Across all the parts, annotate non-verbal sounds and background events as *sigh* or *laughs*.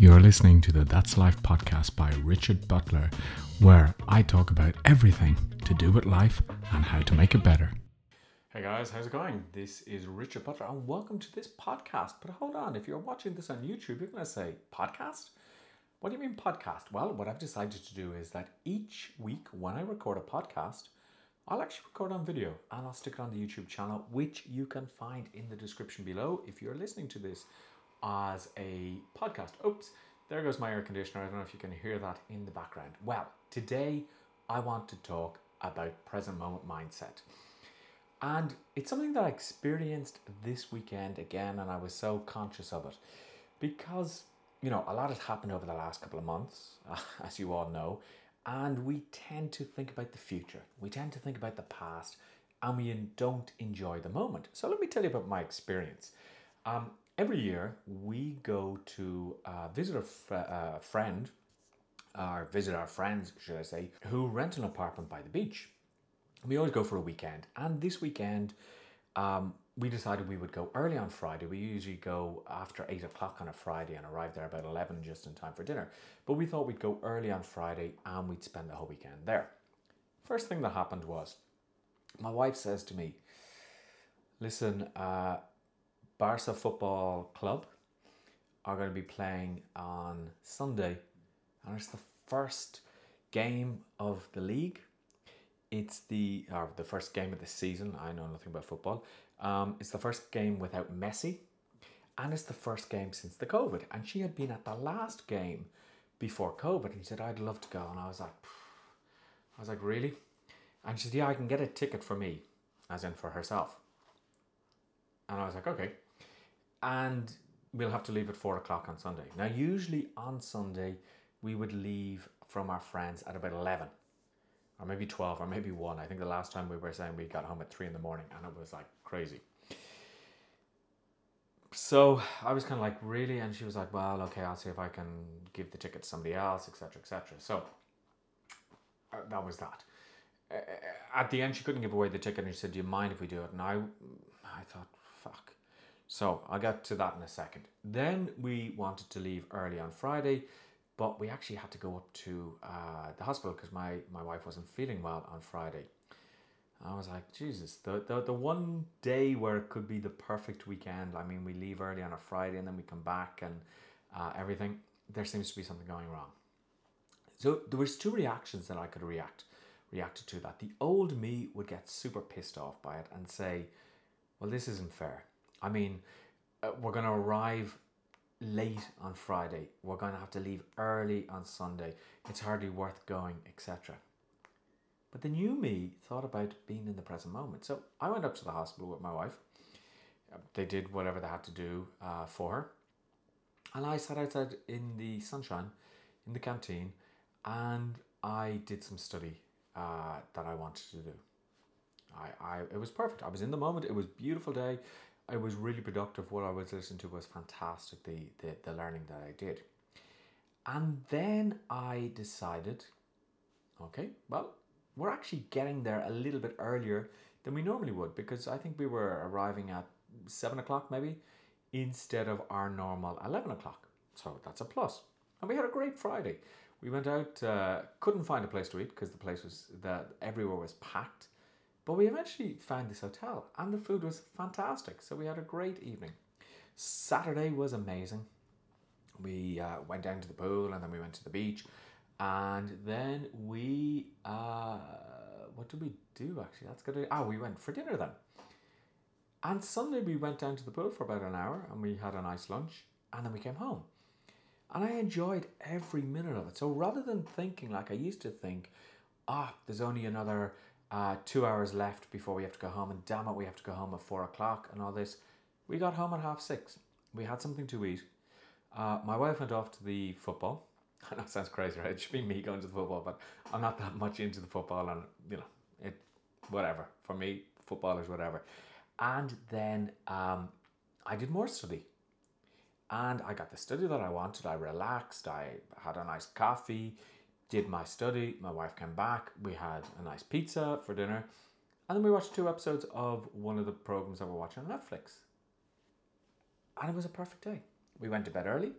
You're listening to the That's Life podcast by Richard Butler, where I talk about everything to do with life and how to make it better. Hey guys, how's it going? This is Richard Butler, and welcome to this podcast. But hold on, if you're watching this on YouTube, you're going to say, Podcast? What do you mean, podcast? Well, what I've decided to do is that each week when I record a podcast, I'll actually record on video and I'll stick it on the YouTube channel, which you can find in the description below if you're listening to this as a podcast. Oops, there goes my air conditioner. I don't know if you can hear that in the background. Well, today I want to talk about present moment mindset. And it's something that I experienced this weekend again, and I was so conscious of it because, you know, a lot has happened over the last couple of months, *laughs* as you all know, and we tend to think about the future. We tend to think about the past, and we don't enjoy the moment. So let me tell you about my experience. Um, every year we go to uh, visit a fr- uh, friend, or visit our friends, should I say, who rent an apartment by the beach. We always go for a weekend, and this weekend um, we decided we would go early on Friday. We usually go after eight o'clock on a Friday and arrive there about eleven just in time for dinner. But we thought we'd go early on Friday and we'd spend the whole weekend there. First thing that happened was my wife says to me, "Listen, uh, Barca Football Club are going to be playing on Sunday, and it's the first game of the league. It's the or the first game of the season. I know nothing about football. Um, it's the first game without Messi, and it's the first game since the COVID. And she had been at the last game before COVID, and she said, "I'd love to go." And I was like, I was like, "Really?" And she said, "Yeah, I can get a ticket for me, as in for herself." And I was like, "Okay." And we'll have to leave at four o'clock on Sunday. Now, usually on Sunday, we would leave from our friends at about 11 or maybe 12 or maybe 1. I think the last time we were saying we got home at 3 in the morning and it was like crazy. So I was kind of like, really? And she was like, well, okay, I'll see if I can give the ticket to somebody else, etc., etc. So uh, that was that. Uh, at the end, she couldn't give away the ticket and she said, do you mind if we do it? And I, I thought, fuck so I'll get to that in a second. Then we wanted to leave early on Friday, but we actually had to go up to uh, the hospital because my, my wife wasn't feeling well on Friday. I was like, Jesus, the, the, the one day where it could be the perfect weekend. I mean, we leave early on a Friday and then we come back and uh, everything. There seems to be something going wrong. So there was two reactions that I could react reacted to that. The old me would get super pissed off by it and say, well, this isn't fair. I mean, uh, we're going to arrive late on Friday. We're going to have to leave early on Sunday. It's hardly worth going, etc. But the new me thought about being in the present moment. So I went up to the hospital with my wife. Uh, they did whatever they had to do uh, for her. And I sat outside in the sunshine in the canteen and I did some study uh, that I wanted to do. I, I, it was perfect. I was in the moment. It was beautiful day. I was really productive. What I was listening to was fantastic, the, the, the learning that I did. And then I decided, okay, well, we're actually getting there a little bit earlier than we normally would because I think we were arriving at seven o'clock maybe instead of our normal 11 o'clock. So that's a plus. And we had a great Friday. We went out, uh, couldn't find a place to eat because the place was that everywhere was packed. But we eventually found this hotel and the food was fantastic. So we had a great evening. Saturday was amazing. We uh, went down to the pool and then we went to the beach. And then we, uh, what did we do actually? That's good. Ah, we went for dinner then. And Sunday we went down to the pool for about an hour and we had a nice lunch and then we came home. And I enjoyed every minute of it. So rather than thinking like I used to think, ah, there's only another uh, two hours left before we have to go home, and damn it, we have to go home at four o'clock and all this. We got home at half six. We had something to eat. Uh, my wife went off to the football. *laughs* I know it sounds crazy, right? It should be me going to the football, but I'm not that much into the football, and you know, it whatever for me. footballers, whatever. And then um, I did more study, and I got the study that I wanted. I relaxed. I had a nice coffee did my study. My wife came back. We had a nice pizza for dinner. And then we watched two episodes of one of the programs that we're watching on Netflix. And it was a perfect day. We went to bed early.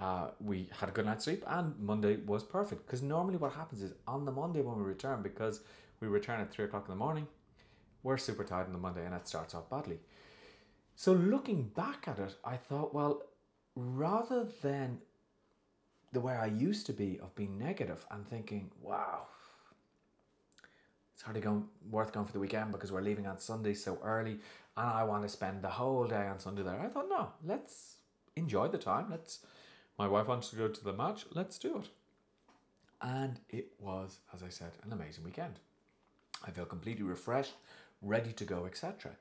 Uh, we had a good night's sleep, and Monday was perfect. Because normally, what happens is on the Monday when we return, because we return at three o'clock in the morning, we're super tired on the Monday, and it starts off badly. So looking back at it, I thought, well, rather than the way I used to be of being negative and thinking, wow, it's hardly going, worth going for the weekend because we're leaving on Sunday so early and I want to spend the whole day on Sunday there. I thought, no, let's enjoy the time. Let's, my wife wants to go to the match, let's do it. And it was, as I said, an amazing weekend. I feel completely refreshed, ready to go, etc.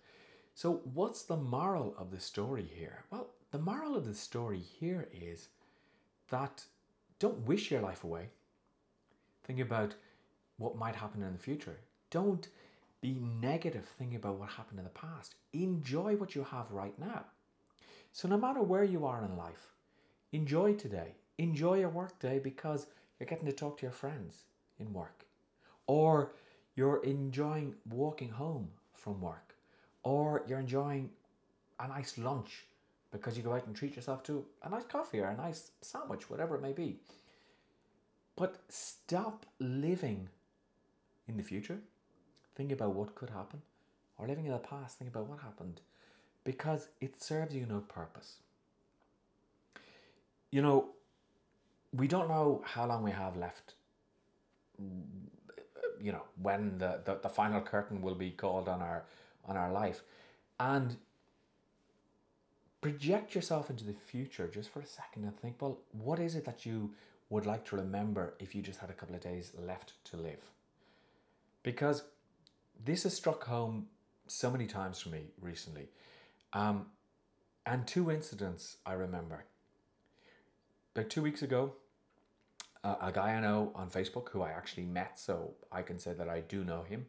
So, what's the moral of the story here? Well, the moral of the story here is that don't wish your life away. Think about what might happen in the future. Don't be negative thinking about what happened in the past. Enjoy what you have right now. So, no matter where you are in life, enjoy today. Enjoy your work day because you're getting to talk to your friends in work. Or you're enjoying walking home from work. Or you're enjoying a nice lunch because you go out and treat yourself to a nice coffee or a nice sandwich, whatever it may be. But stop living in the future, Think about what could happen, or living in the past, think about what happened, because it serves you no purpose. You know, we don't know how long we have left. You know, when the, the, the final curtain will be called on our on our life. And project yourself into the future just for a second and think, well, what is it that you would like to remember if you just had a couple of days left to live? Because this has struck home so many times for me recently. Um, and two incidents I remember. About two weeks ago, uh, a guy I know on Facebook who I actually met, so I can say that I do know him,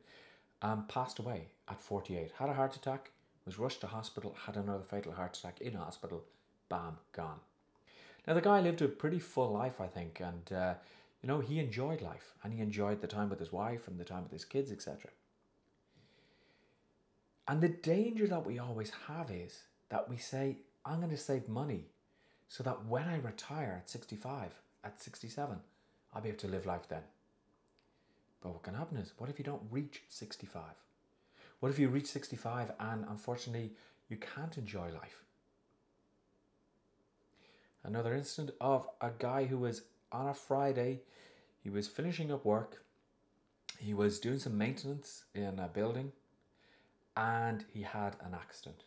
um, passed away at 48. Had a heart attack, was rushed to hospital, had another fatal heart attack in hospital, bam, gone. Now, the guy lived a pretty full life, I think, and uh, you know, he enjoyed life and he enjoyed the time with his wife and the time with his kids, etc. And the danger that we always have is that we say, I'm going to save money so that when I retire at 65, at 67, I'll be able to live life then. But what can happen is, what if you don't reach 65? What if you reach 65 and unfortunately you can't enjoy life? Another incident of a guy who was on a Friday, he was finishing up work, he was doing some maintenance in a building, and he had an accident.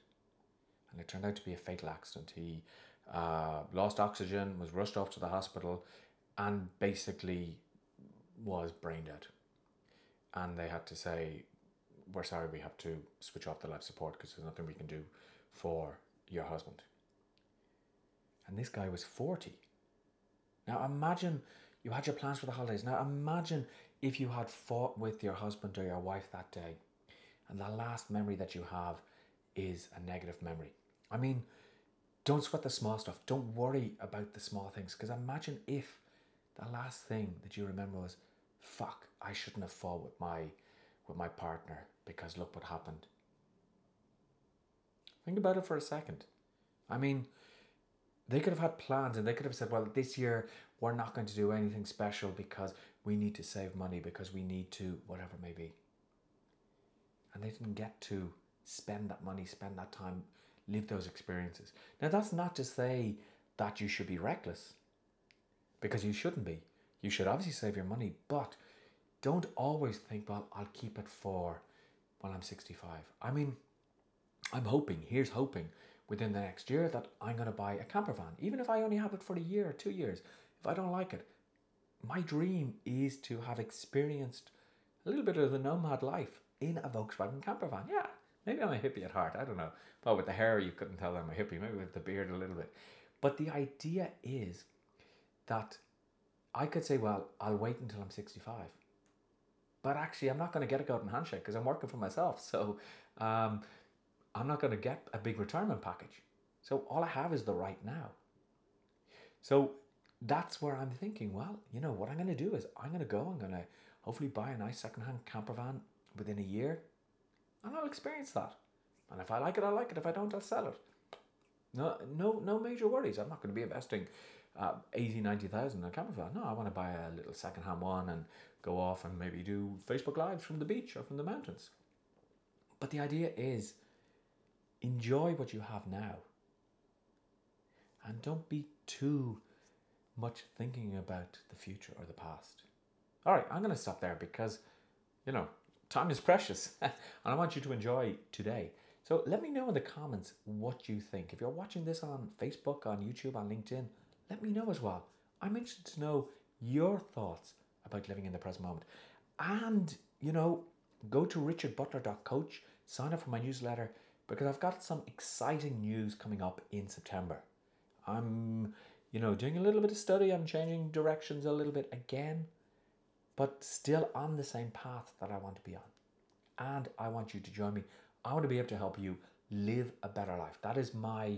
And it turned out to be a fatal accident. He uh, lost oxygen, was rushed off to the hospital, and basically was brain dead. And they had to say, we're sorry, we have to switch off the life support because there's nothing we can do for your husband. And this guy was 40. Now imagine you had your plans for the holidays. Now imagine if you had fought with your husband or your wife that day, and the last memory that you have is a negative memory. I mean, don't sweat the small stuff. Don't worry about the small things. Because imagine if the last thing that you remember was, fuck, I shouldn't have fought with my with my partner because look what happened. Think about it for a second. I mean, they could have had plans and they could have said, well, this year we're not going to do anything special because we need to save money, because we need to, whatever it may be. And they didn't get to spend that money, spend that time, live those experiences. Now, that's not to say that you should be reckless, because you shouldn't be. You should obviously save your money, but don't always think, well, I'll keep it for when I'm 65. I mean, I'm hoping, here's hoping, within the next year that I'm going to buy a camper van. Even if I only have it for a year or two years, if I don't like it, my dream is to have experienced a little bit of the nomad life in a Volkswagen camper van. Yeah, maybe I'm a hippie at heart. I don't know. But with the hair, you couldn't tell I'm a hippie. Maybe with the beard, a little bit. But the idea is that I could say, well, I'll wait until I'm 65 but actually, I'm not going to get a golden handshake because I'm working for myself. So um, I'm not going to get a big retirement package. So all I have is the right now. So that's where I'm thinking, well, you know, what I'm going to do is I'm going to go, I'm going to hopefully buy a nice secondhand camper van within a year and I'll experience that. And if I like it, I like it. If I don't, I'll sell it. No, no, no major worries. I'm not going to be investing uh, 80, 90,000 in a camper van. No, I want to buy a little second-hand one and go off and maybe do Facebook Lives from the beach or from the mountains. But the idea is enjoy what you have now. And don't be too much thinking about the future or the past. All right, I'm going to stop there because, you know, time is precious *laughs* and I want you to enjoy today. So let me know in the comments what you think. If you're watching this on Facebook, on YouTube, on LinkedIn, let me know as well. I'm interested to know your thoughts about living in the present moment. And, you know, go to richardbutler.coach, sign up for my newsletter because I've got some exciting news coming up in September. I'm, you know, doing a little bit of study, I'm changing directions a little bit again, but still on the same path that I want to be on. And I want you to join me. I want to be able to help you live a better life. That is my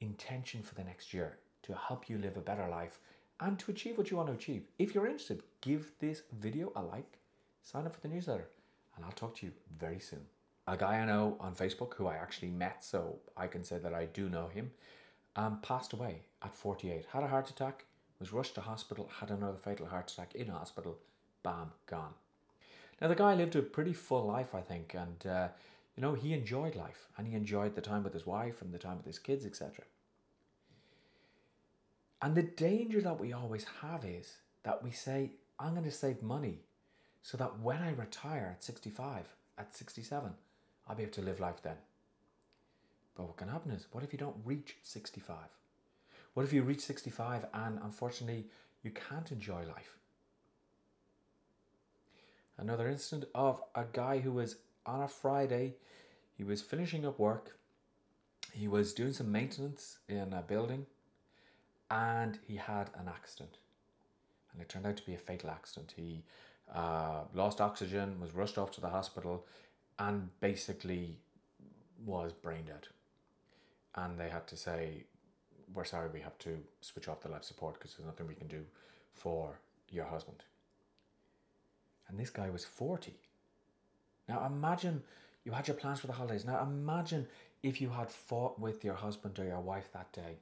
intention for the next year to help you live a better life and to achieve what you want to achieve. If you're interested, give this video a like, sign up for the newsletter, and I'll talk to you very soon. A guy I know on Facebook who I actually met, so I can say that I do know him, um, passed away at 48. Had a heart attack, was rushed to hospital, had another fatal heart attack in hospital, bam, gone. Now, the guy lived a pretty full life, I think, and uh, you know, he enjoyed life and he enjoyed the time with his wife and the time with his kids, etc. And the danger that we always have is that we say, I'm going to save money so that when I retire at 65, at 67, I'll be able to live life then. But what can happen is, what if you don't reach 65? What if you reach 65 and unfortunately you can't enjoy life? Another incident of a guy who was on a Friday, he was finishing up work, he was doing some maintenance in a building, and he had an accident. And it turned out to be a fatal accident. He uh, lost oxygen, was rushed off to the hospital, and basically was brain dead. And they had to say, We're sorry, we have to switch off the life support because there's nothing we can do for your husband. And this guy was 40. Now imagine you had your plans for the holidays. Now imagine if you had fought with your husband or your wife that day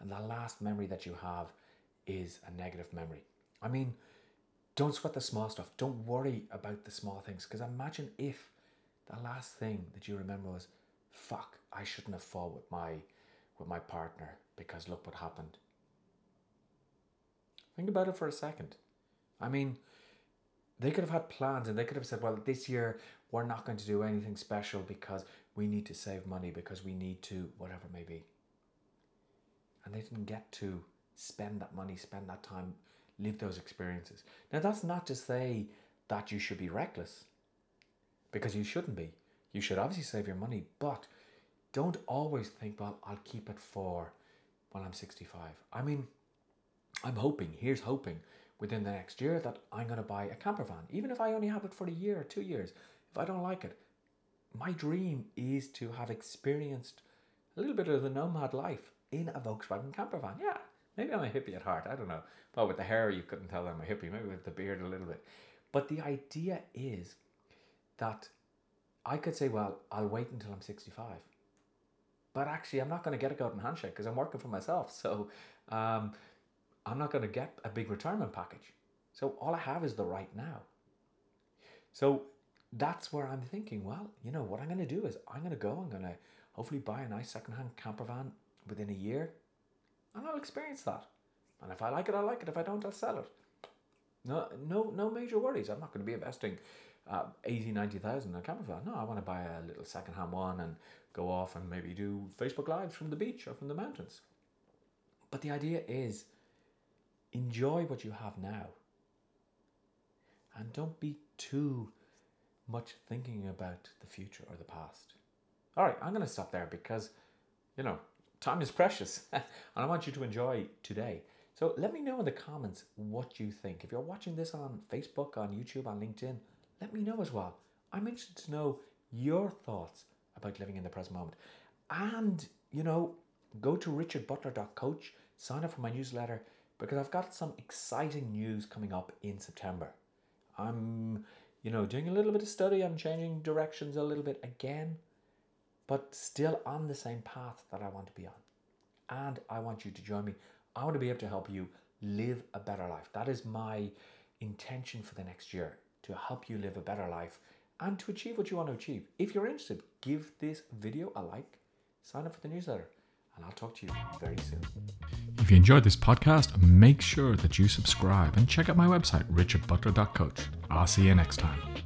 and the last memory that you have is a negative memory. I mean, don't sweat the small stuff. Don't worry about the small things. Because imagine if the last thing that you remember was, fuck, I shouldn't have fought with my with my partner because look what happened. Think about it for a second. I mean, they could have had plans and they could have said, well, this year we're not going to do anything special because we need to save money, because we need to, whatever it may be and they didn't get to spend that money, spend that time, live those experiences. Now, that's not to say that you should be reckless, because you shouldn't be. You should obviously save your money, but don't always think, well, I'll keep it for when I'm 65. I mean, I'm hoping, here's hoping, within the next year that I'm going to buy a camper van, even if I only have it for a year or two years. If I don't like it, my dream is to have experienced a little bit of the nomad life in a Volkswagen camper van. Yeah, maybe I'm a hippie at heart. I don't know. But with the hair, you couldn't tell I'm a hippie. Maybe with the beard, a little bit. But the idea is that I could say, well, I'll wait until I'm 65. But actually, I'm not going to get a golden handshake because I'm working for myself. So um, I'm not going to get a big retirement package. So all I have is the right now. So that's where I'm thinking, well, you know, what I'm going to do is I'm going to go, I'm going to hopefully buy a nice secondhand camper van within a year, and I'll experience that. And if I like it, I like it. If I don't, I'll sell it. No, no, no major worries. I'm not going to be investing uh, 80, 90,000 in a camper van. No, I want to buy a little second-hand one and go off and maybe do Facebook Lives from the beach or from the mountains. But the idea is enjoy what you have now. And don't be too much thinking about the future or the past. All right, I'm going to stop there because, you know, time is precious *laughs* and I want you to enjoy today. So let me know in the comments what you think. If you're watching this on Facebook, on YouTube, on LinkedIn, let me know as well. I'm interested to know your thoughts about living in the present moment. And, you know, go to richardbutler.coach, sign up for my newsletter because I've got some exciting news coming up in September. I'm, you know, doing a little bit of study, I'm changing directions a little bit again but still on the same path that I want to be on. And I want you to join me. I want to be able to help you live a better life. That is my intention for the next year to help you live a better life and to achieve what you want to achieve. If you're interested, give this video a like, sign up for the newsletter, and I'll talk to you very soon. If you enjoyed this podcast, make sure that you subscribe and check out my website, richardbutler.coach. I'll see you next time.